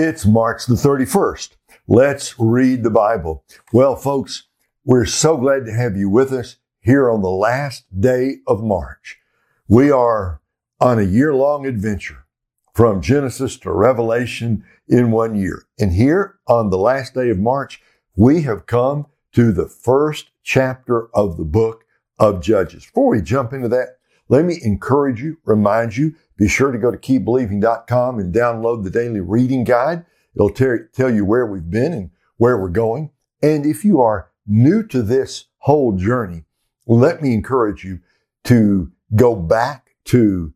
It's March the 31st. Let's read the Bible. Well, folks, we're so glad to have you with us here on the last day of March. We are on a year long adventure from Genesis to Revelation in one year. And here on the last day of March, we have come to the first chapter of the book of Judges. Before we jump into that, let me encourage you, remind you, be sure to go to keepbelieving.com and download the daily reading guide. It'll tell you where we've been and where we're going. And if you are new to this whole journey, let me encourage you to go back to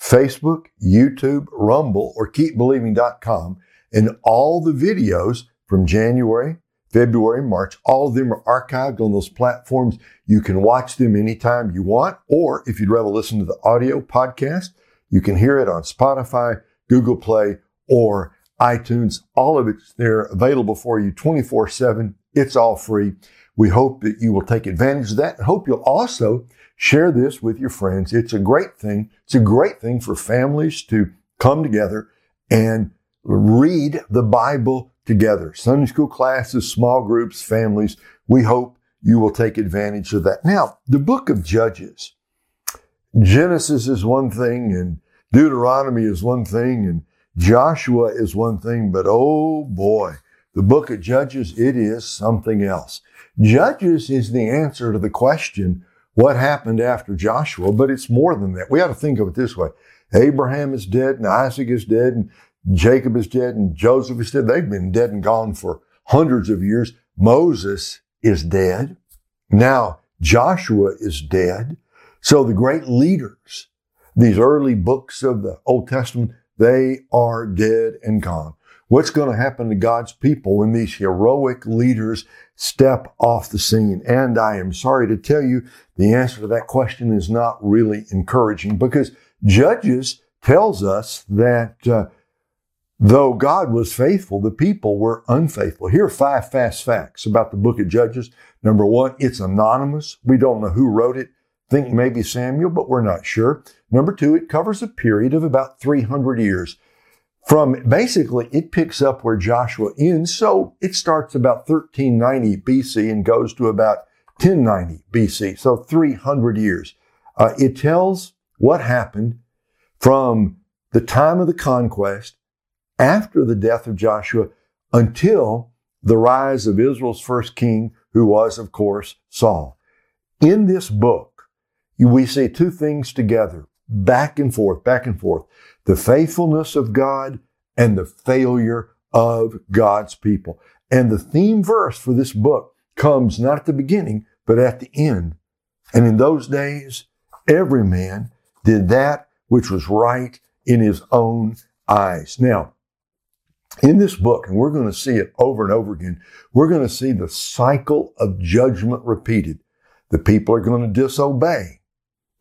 Facebook, YouTube, Rumble, or keepbelieving.com and all the videos from January, February, March, all of them are archived on those platforms. You can watch them anytime you want, or if you'd rather listen to the audio podcast, you can hear it on Spotify, Google Play, or iTunes. All of it's there available for you 24 7. It's all free. We hope that you will take advantage of that and hope you'll also share this with your friends. It's a great thing. It's a great thing for families to come together and read the Bible together. Sunday school classes, small groups, families. We hope you will take advantage of that. Now, the book of Judges. Genesis is one thing and Deuteronomy is one thing and Joshua is one thing, but oh boy, the book of Judges, it is something else. Judges is the answer to the question, what happened after Joshua? But it's more than that. We ought to think of it this way. Abraham is dead and Isaac is dead and Jacob is dead and Joseph is dead. They've been dead and gone for hundreds of years. Moses is dead. Now Joshua is dead. So the great leaders, these early books of the Old Testament, they are dead and gone. What's going to happen to God's people when these heroic leaders step off the scene? And I am sorry to tell you, the answer to that question is not really encouraging because Judges tells us that uh, Though God was faithful, the people were unfaithful. Here are five fast facts about the book of Judges. Number one, it's anonymous. We don't know who wrote it. Think maybe Samuel, but we're not sure. Number two, it covers a period of about 300 years. From basically, it picks up where Joshua ends. So it starts about 1390 BC and goes to about 1090 BC. So 300 years. Uh, it tells what happened from the time of the conquest after the death of Joshua until the rise of Israel's first king, who was, of course, Saul. In this book, we see two things together, back and forth, back and forth. The faithfulness of God and the failure of God's people. And the theme verse for this book comes not at the beginning, but at the end. And in those days, every man did that which was right in his own eyes. Now, in this book, and we're going to see it over and over again, we're going to see the cycle of judgment repeated. The people are going to disobey.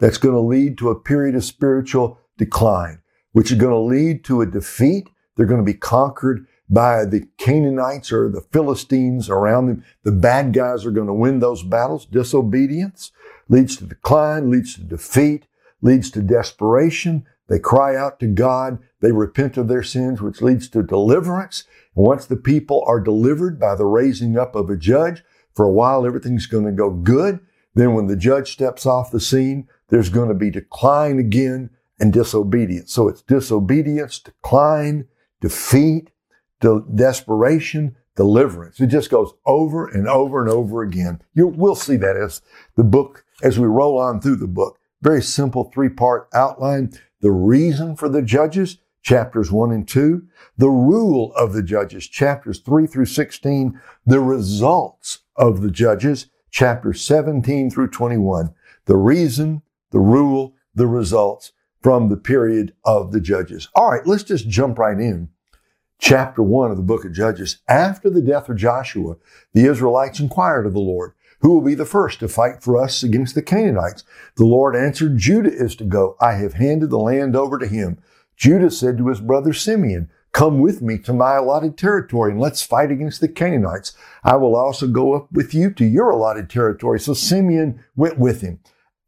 That's going to lead to a period of spiritual decline, which is going to lead to a defeat. They're going to be conquered by the Canaanites or the Philistines around them. The bad guys are going to win those battles. Disobedience leads to decline, leads to defeat, leads to desperation, they cry out to God. They repent of their sins, which leads to deliverance. And once the people are delivered by the raising up of a judge, for a while everything's going to go good. Then when the judge steps off the scene, there's going to be decline again and disobedience. So it's disobedience, decline, defeat, de- desperation, deliverance. It just goes over and over and over again. You, we'll see that as the book, as we roll on through the book. Very simple three part outline the reason for the judges, chapters 1 and 2, the rule of the judges, chapters 3 through 16, the results of the judges, chapters 17 through 21, the reason, the rule, the results from the period of the judges. All right, let's just jump right in. Chapter 1 of the book of Judges. After the death of Joshua, the Israelites inquired of the Lord, who will be the first to fight for us against the Canaanites? The Lord answered, Judah is to go. I have handed the land over to him. Judah said to his brother Simeon, Come with me to my allotted territory and let's fight against the Canaanites. I will also go up with you to your allotted territory. So Simeon went with him.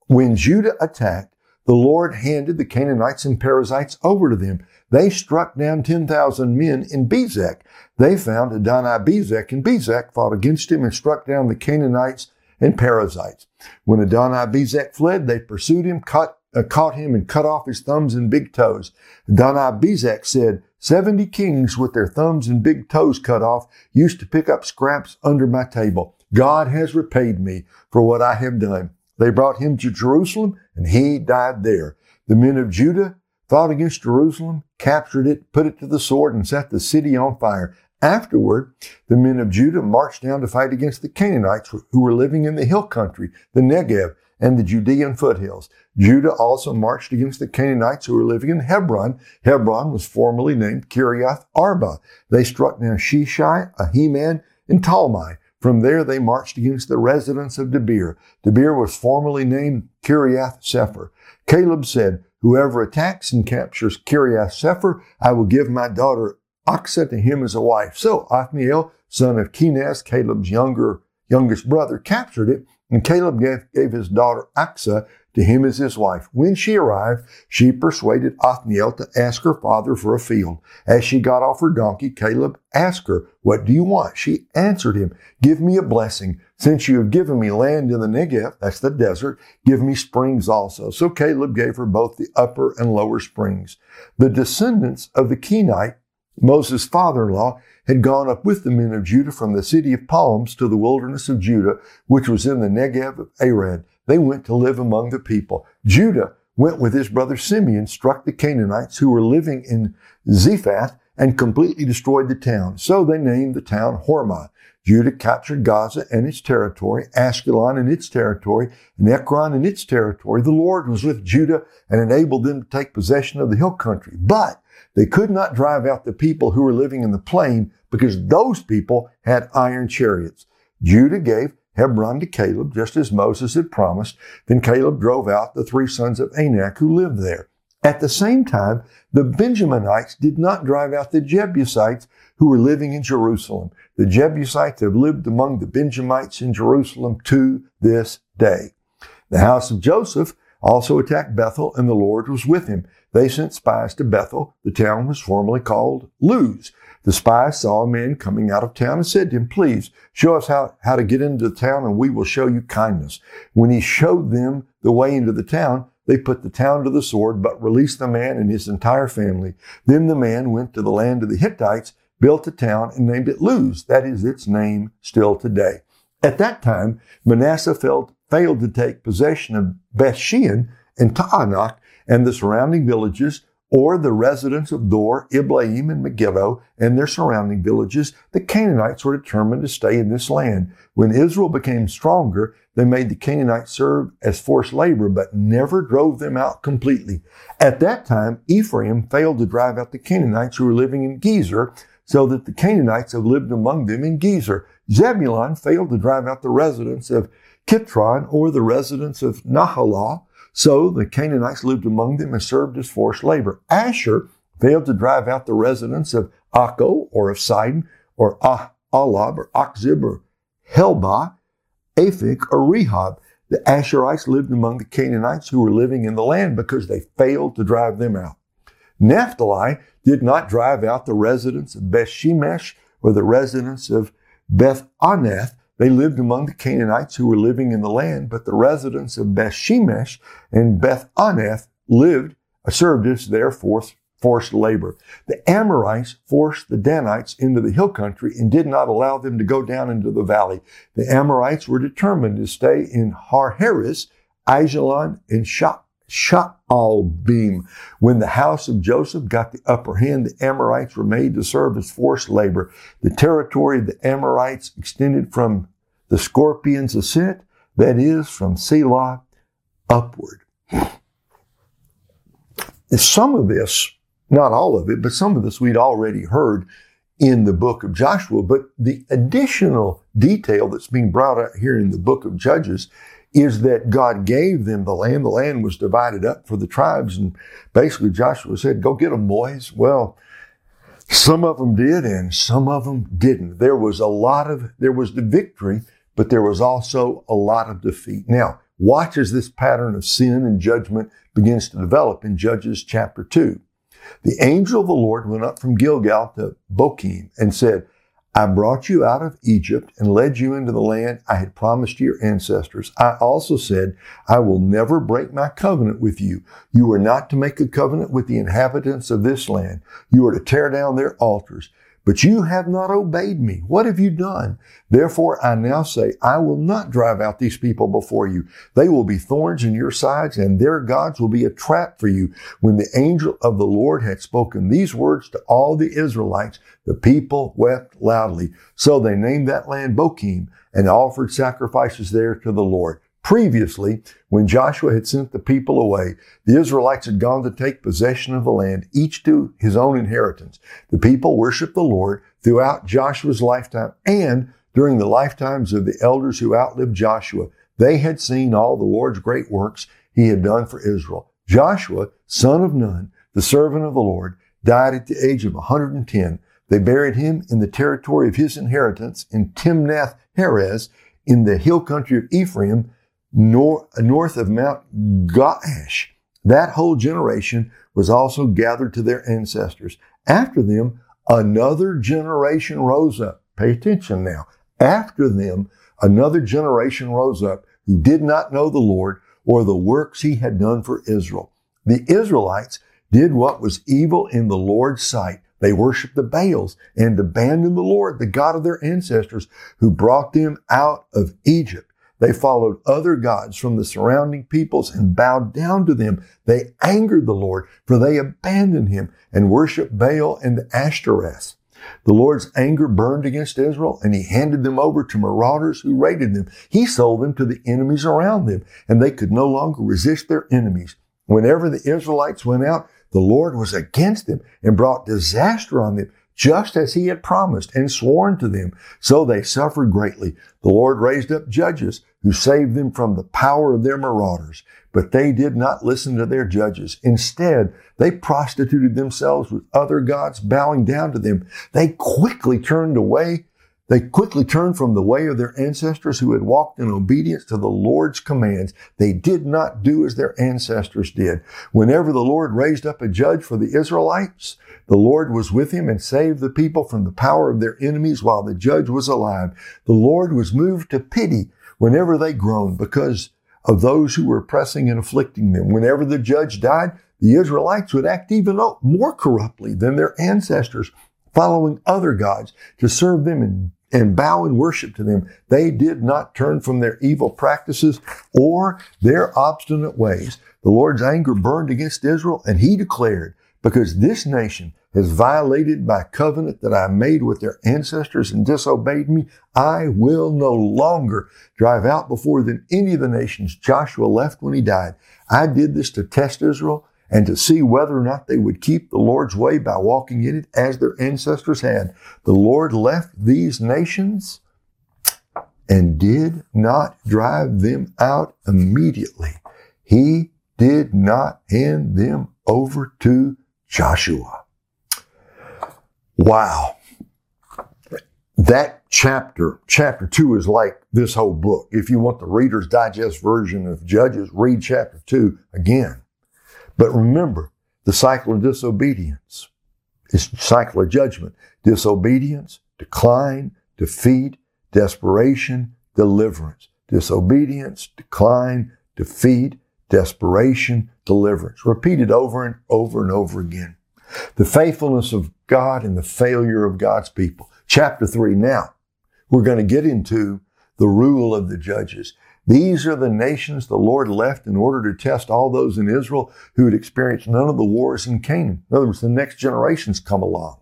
When Judah attacked, the Lord handed the Canaanites and Perizzites over to them. They struck down 10,000 men in Bezek. They found Adonai Bezek, and Bezek fought against him and struck down the Canaanites and Perizzites. When Adonai Bezek fled, they pursued him, caught, uh, caught him, and cut off his thumbs and big toes. Adonai Bezek said, Seventy kings with their thumbs and big toes cut off used to pick up scraps under my table. God has repaid me for what I have done. They brought him to Jerusalem and he died there. The men of Judah fought against Jerusalem, captured it, put it to the sword, and set the city on fire. Afterward, the men of Judah marched down to fight against the Canaanites who were living in the hill country, the Negev, and the Judean foothills. Judah also marched against the Canaanites who were living in Hebron. Hebron was formerly named Kiriath Arba. They struck down Sheshai, Ahiman, and Talmai. From there they marched against the residents of Debir. Debir was formerly named Kiriath Sefer. Caleb said, Whoever attacks and captures Kiriath Sefer, I will give my daughter Achsah to him as a wife. So Othniel, son of Kenaz, Caleb's younger, youngest brother, captured it and Caleb gave, gave his daughter Achsah to him as his wife. When she arrived, she persuaded Othniel to ask her father for a field. As she got off her donkey, Caleb asked her, What do you want? She answered him, Give me a blessing. Since you have given me land in the Negev, that's the desert, give me springs also. So Caleb gave her both the upper and lower springs. The descendants of the Kenite, Moses' father-in-law, had gone up with the men of Judah from the city of Palms to the wilderness of Judah, which was in the Negev of Arad. They went to live among the people. Judah went with his brother Simeon, struck the Canaanites who were living in Zephath, and completely destroyed the town. So they named the town Hormah. Judah captured Gaza and its territory, Ashkelon and its territory, and Ekron and its territory. The Lord was with Judah and enabled them to take possession of the hill country. But they could not drive out the people who were living in the plain because those people had iron chariots. Judah gave Hebron to Caleb, just as Moses had promised. Then Caleb drove out the three sons of Anak who lived there. At the same time, the Benjaminites did not drive out the Jebusites who were living in Jerusalem. The Jebusites have lived among the Benjamites in Jerusalem to this day. The house of Joseph also attacked Bethel, and the Lord was with him. They sent spies to Bethel. The town was formerly called Luz. The spies saw a man coming out of town and said to him, Please show us how, how to get into the town, and we will show you kindness. When he showed them the way into the town, they put the town to the sword, but released the man and his entire family. Then the man went to the land of the Hittites, built a town, and named it Luz. That is its name still today. At that time, Manasseh failed, failed to take possession of Bethshean and Taanach and the surrounding villages, or the residents of Dor, Ibleam, and Megiddo and their surrounding villages, the Canaanites were determined to stay in this land. When Israel became stronger, they made the Canaanites serve as forced labor, but never drove them out completely. At that time, Ephraim failed to drive out the Canaanites who were living in Gezer, so that the Canaanites have lived among them in Gezer. Zebulun failed to drive out the residents of Kitron or the residents of Nahalal. So the Canaanites lived among them and served as forced labor. Asher failed to drive out the residents of Akko or of Sidon or ah- Ahlab or Achzib or Helba, Aphik or Rehob. The Asherites lived among the Canaanites who were living in the land because they failed to drive them out. Naphtali did not drive out the residents of Beth Shemesh or the residents of Beth Anath. They lived among the Canaanites who were living in the land, but the residents of Beth Shemesh and Beth Anath lived, uh, served as their forced, forced labor. The Amorites forced the Danites into the hill country and did not allow them to go down into the valley. The Amorites were determined to stay in Har Heres, Aijalon, and Sha'albim. When the house of Joseph got the upper hand, the Amorites were made to serve as forced labor. The territory of the Amorites extended from the scorpion's ascent, that is, from Selah upward. Some of this, not all of it, but some of this we'd already heard in the book of Joshua, but the additional detail that's being brought out here in the book of Judges is that God gave them the land. The land was divided up for the tribes. And basically Joshua said, go get them, boys. Well, some of them did and some of them didn't. There was a lot of, there was the victory, but there was also a lot of defeat. Now, watch as this pattern of sin and judgment begins to develop in Judges chapter 2. The angel of the Lord went up from Gilgal to Bochim and said, I brought you out of Egypt and led you into the land I had promised your ancestors. I also said, I will never break my covenant with you. You are not to make a covenant with the inhabitants of this land. You are to tear down their altars. But you have not obeyed me. What have you done? Therefore, I now say, I will not drive out these people before you. They will be thorns in your sides and their gods will be a trap for you. When the angel of the Lord had spoken these words to all the Israelites, the people wept loudly. So they named that land Bochim and offered sacrifices there to the Lord. Previously, when Joshua had sent the people away, the Israelites had gone to take possession of the land, each to his own inheritance. The people worshiped the Lord throughout Joshua's lifetime and during the lifetimes of the elders who outlived Joshua. They had seen all the Lord's great works he had done for Israel. Joshua, son of Nun, the servant of the Lord, died at the age of 110. They buried him in the territory of his inheritance in Timnath Heres in the hill country of Ephraim nor, north of Mount Gaash. That whole generation was also gathered to their ancestors. After them, another generation rose up. Pay attention now. After them, another generation rose up who did not know the Lord or the works he had done for Israel. The Israelites did what was evil in the Lord's sight. They worshiped the Baals and abandoned the Lord, the God of their ancestors, who brought them out of Egypt. They followed other gods from the surrounding peoples and bowed down to them. They angered the Lord, for they abandoned him and worshiped Baal and Ashtoreth. The Lord's anger burned against Israel, and he handed them over to marauders who raided them. He sold them to the enemies around them, and they could no longer resist their enemies. Whenever the Israelites went out, the Lord was against them and brought disaster on them just as he had promised and sworn to them. So they suffered greatly. The Lord raised up judges who saved them from the power of their marauders, but they did not listen to their judges. Instead, they prostituted themselves with other gods, bowing down to them. They quickly turned away they quickly turned from the way of their ancestors who had walked in obedience to the Lord's commands. They did not do as their ancestors did. Whenever the Lord raised up a judge for the Israelites, the Lord was with him and saved the people from the power of their enemies while the judge was alive. The Lord was moved to pity whenever they groaned because of those who were oppressing and afflicting them. Whenever the judge died, the Israelites would act even more corruptly than their ancestors, following other gods to serve them in and bow in worship to them. They did not turn from their evil practices or their obstinate ways. The Lord's anger burned against Israel and he declared, because this nation has violated my covenant that I made with their ancestors and disobeyed me, I will no longer drive out before them any of the nations Joshua left when he died. I did this to test Israel and to see whether or not they would keep the Lord's way by walking in it as their ancestors had. The Lord left these nations and did not drive them out immediately. He did not hand them over to Joshua. Wow. That chapter, chapter two is like this whole book. If you want the Reader's Digest version of Judges, read chapter two again. But remember, the cycle of disobedience is cycle of judgment. Disobedience, decline, defeat, desperation, deliverance. Disobedience, decline, defeat, desperation, deliverance. Repeated over and over and over again. The faithfulness of God and the failure of God's people. Chapter three. Now, we're going to get into the rule of the judges. These are the nations the Lord left in order to test all those in Israel who had experienced none of the wars in Canaan. In other words, the next generations come along.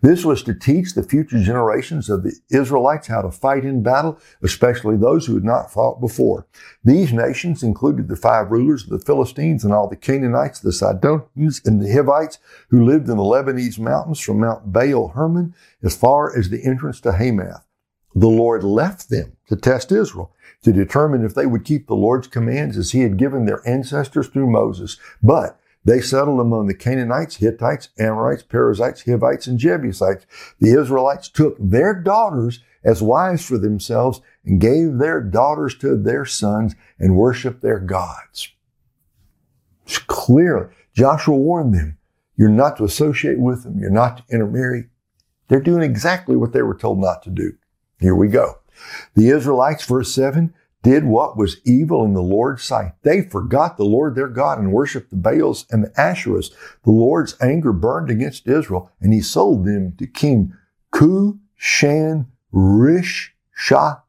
This was to teach the future generations of the Israelites how to fight in battle, especially those who had not fought before. These nations included the five rulers of the Philistines and all the Canaanites, the Sidonians, and the Hivites who lived in the Lebanese mountains from Mount Baal Hermon as far as the entrance to Hamath. The Lord left them to test Israel to determine if they would keep the Lord's commands as he had given their ancestors through Moses. But They settled among the Canaanites, Hittites, Amorites, Perizzites, Hivites, and Jebusites. The Israelites took their daughters as wives for themselves and gave their daughters to their sons and worshiped their gods. It's clearly, Joshua warned them, you're not to associate with them. You're not to intermarry. They're doing exactly what they were told not to do. Here we go. The Israelites, verse 7, did what was evil in the Lord's sight. They forgot the Lord their God and worshiped the Baals and the Asherahs. The Lord's anger burned against Israel, and he sold them to King Cushan Rishathaim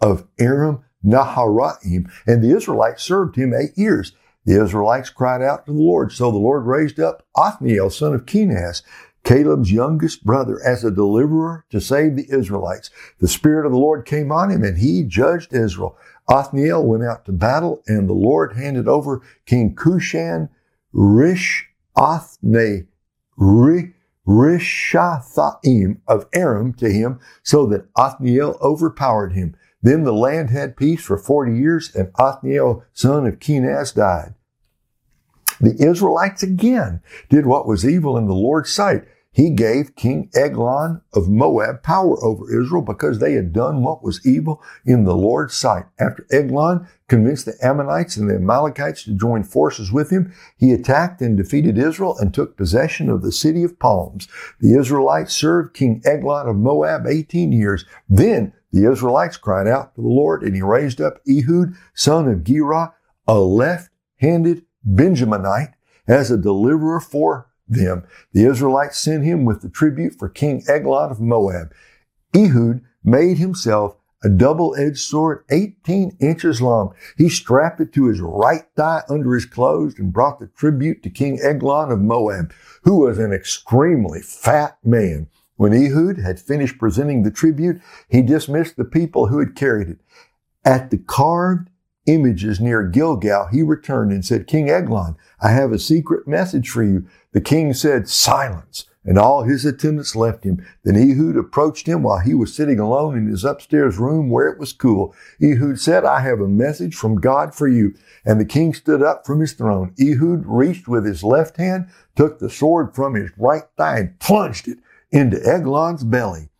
of Aram Naharaim, and the Israelites served him eight years. The Israelites cried out to the Lord, so the Lord raised up Othniel, son of Kenaz, Caleb's youngest brother, as a deliverer to save the Israelites. The Spirit of the Lord came on him and he judged Israel. Othniel went out to battle and the Lord handed over King Cushan Rish Othne, Rishathaim of Aram to him so that Othniel overpowered him. Then the land had peace for 40 years and Othniel, son of Kenaz, died. The Israelites again did what was evil in the Lord's sight. He gave King Eglon of Moab power over Israel because they had done what was evil in the Lord's sight. After Eglon convinced the Ammonites and the Amalekites to join forces with him, he attacked and defeated Israel and took possession of the city of palms. The Israelites served King Eglon of Moab 18 years. Then the Israelites cried out to the Lord and he raised up Ehud, son of Gera, a left-handed Benjaminite, as a deliverer for them. The Israelites sent him with the tribute for King Eglon of Moab. Ehud made himself a double-edged sword 18 inches long. He strapped it to his right thigh under his clothes and brought the tribute to King Eglon of Moab, who was an extremely fat man. When Ehud had finished presenting the tribute, he dismissed the people who had carried it. At the carved images near Gilgal, he returned and said, King Eglon, I have a secret message for you. The king said, silence. And all his attendants left him. Then Ehud approached him while he was sitting alone in his upstairs room where it was cool. Ehud said, I have a message from God for you. And the king stood up from his throne. Ehud reached with his left hand, took the sword from his right thigh and plunged it into Eglon's belly.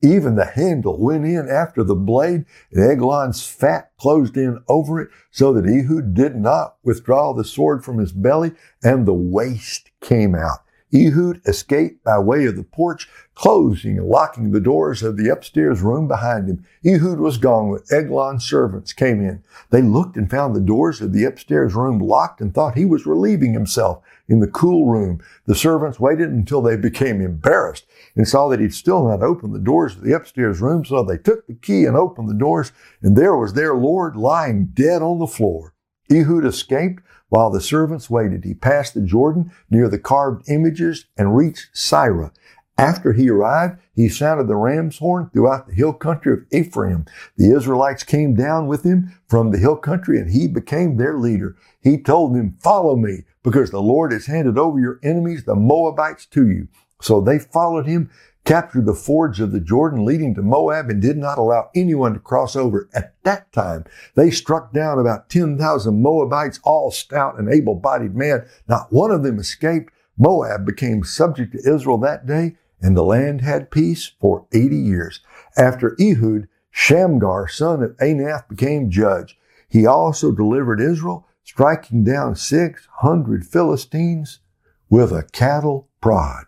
Even the handle went in after the blade, and Eglon's fat closed in over it, so that Ehud did not withdraw the sword from his belly, and the waste came out. Ehud escaped by way of the porch, closing and locking the doors of the upstairs room behind him. Ehud was gone when Eglon's servants came in. They looked and found the doors of the upstairs room locked and thought he was relieving himself in the cool room. The servants waited until they became embarrassed and saw that he'd still not opened the doors of the upstairs room. So they took the key and opened the doors and there was their Lord lying dead on the floor. Ehud escaped while the servants waited, he passed the Jordan near the carved images and reached Seirah. After he arrived, he sounded the ram's horn throughout the hill country of Ephraim. The Israelites came down with him from the hill country and he became their leader. He told them, follow me because the Lord has handed over your enemies, the Moabites, to you. So they followed him captured the fords of the Jordan leading to Moab and did not allow anyone to cross over. At that time, they struck down about 10,000 Moabites, all stout and able-bodied men. Not one of them escaped. Moab became subject to Israel that day, and the land had peace for 80 years. After Ehud, Shamgar, son of Anath, became judge. He also delivered Israel, striking down 600 Philistines with a cattle prod.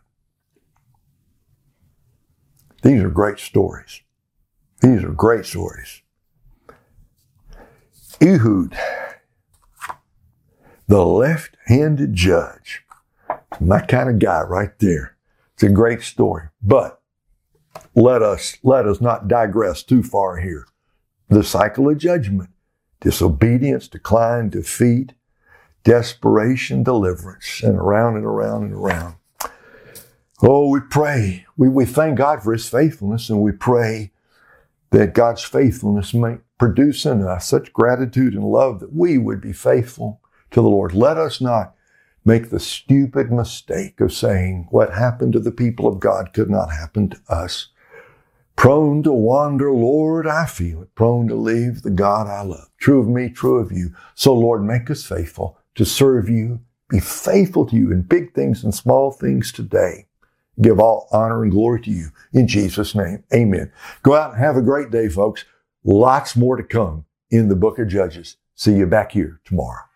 These are great stories. These are great stories. Ehud, the left handed judge, my kind of guy right there. It's a great story. But let us, let us not digress too far here. The cycle of judgment, disobedience, decline, defeat, desperation, deliverance, and around and around and around. Oh, we pray. We, we thank God for His faithfulness and we pray that God's faithfulness may produce in us such gratitude and love that we would be faithful to the Lord. Let us not make the stupid mistake of saying what happened to the people of God could not happen to us. Prone to wander, Lord, I feel it. Prone to leave the God I love. True of me, true of you. So, Lord, make us faithful. to serve you, be faithful to you in big things and small things today. Give all honor and glory to you in Jesus' name. Amen. Go out and have a great day, folks. Lots more to come in the book of Judges. See you back here tomorrow.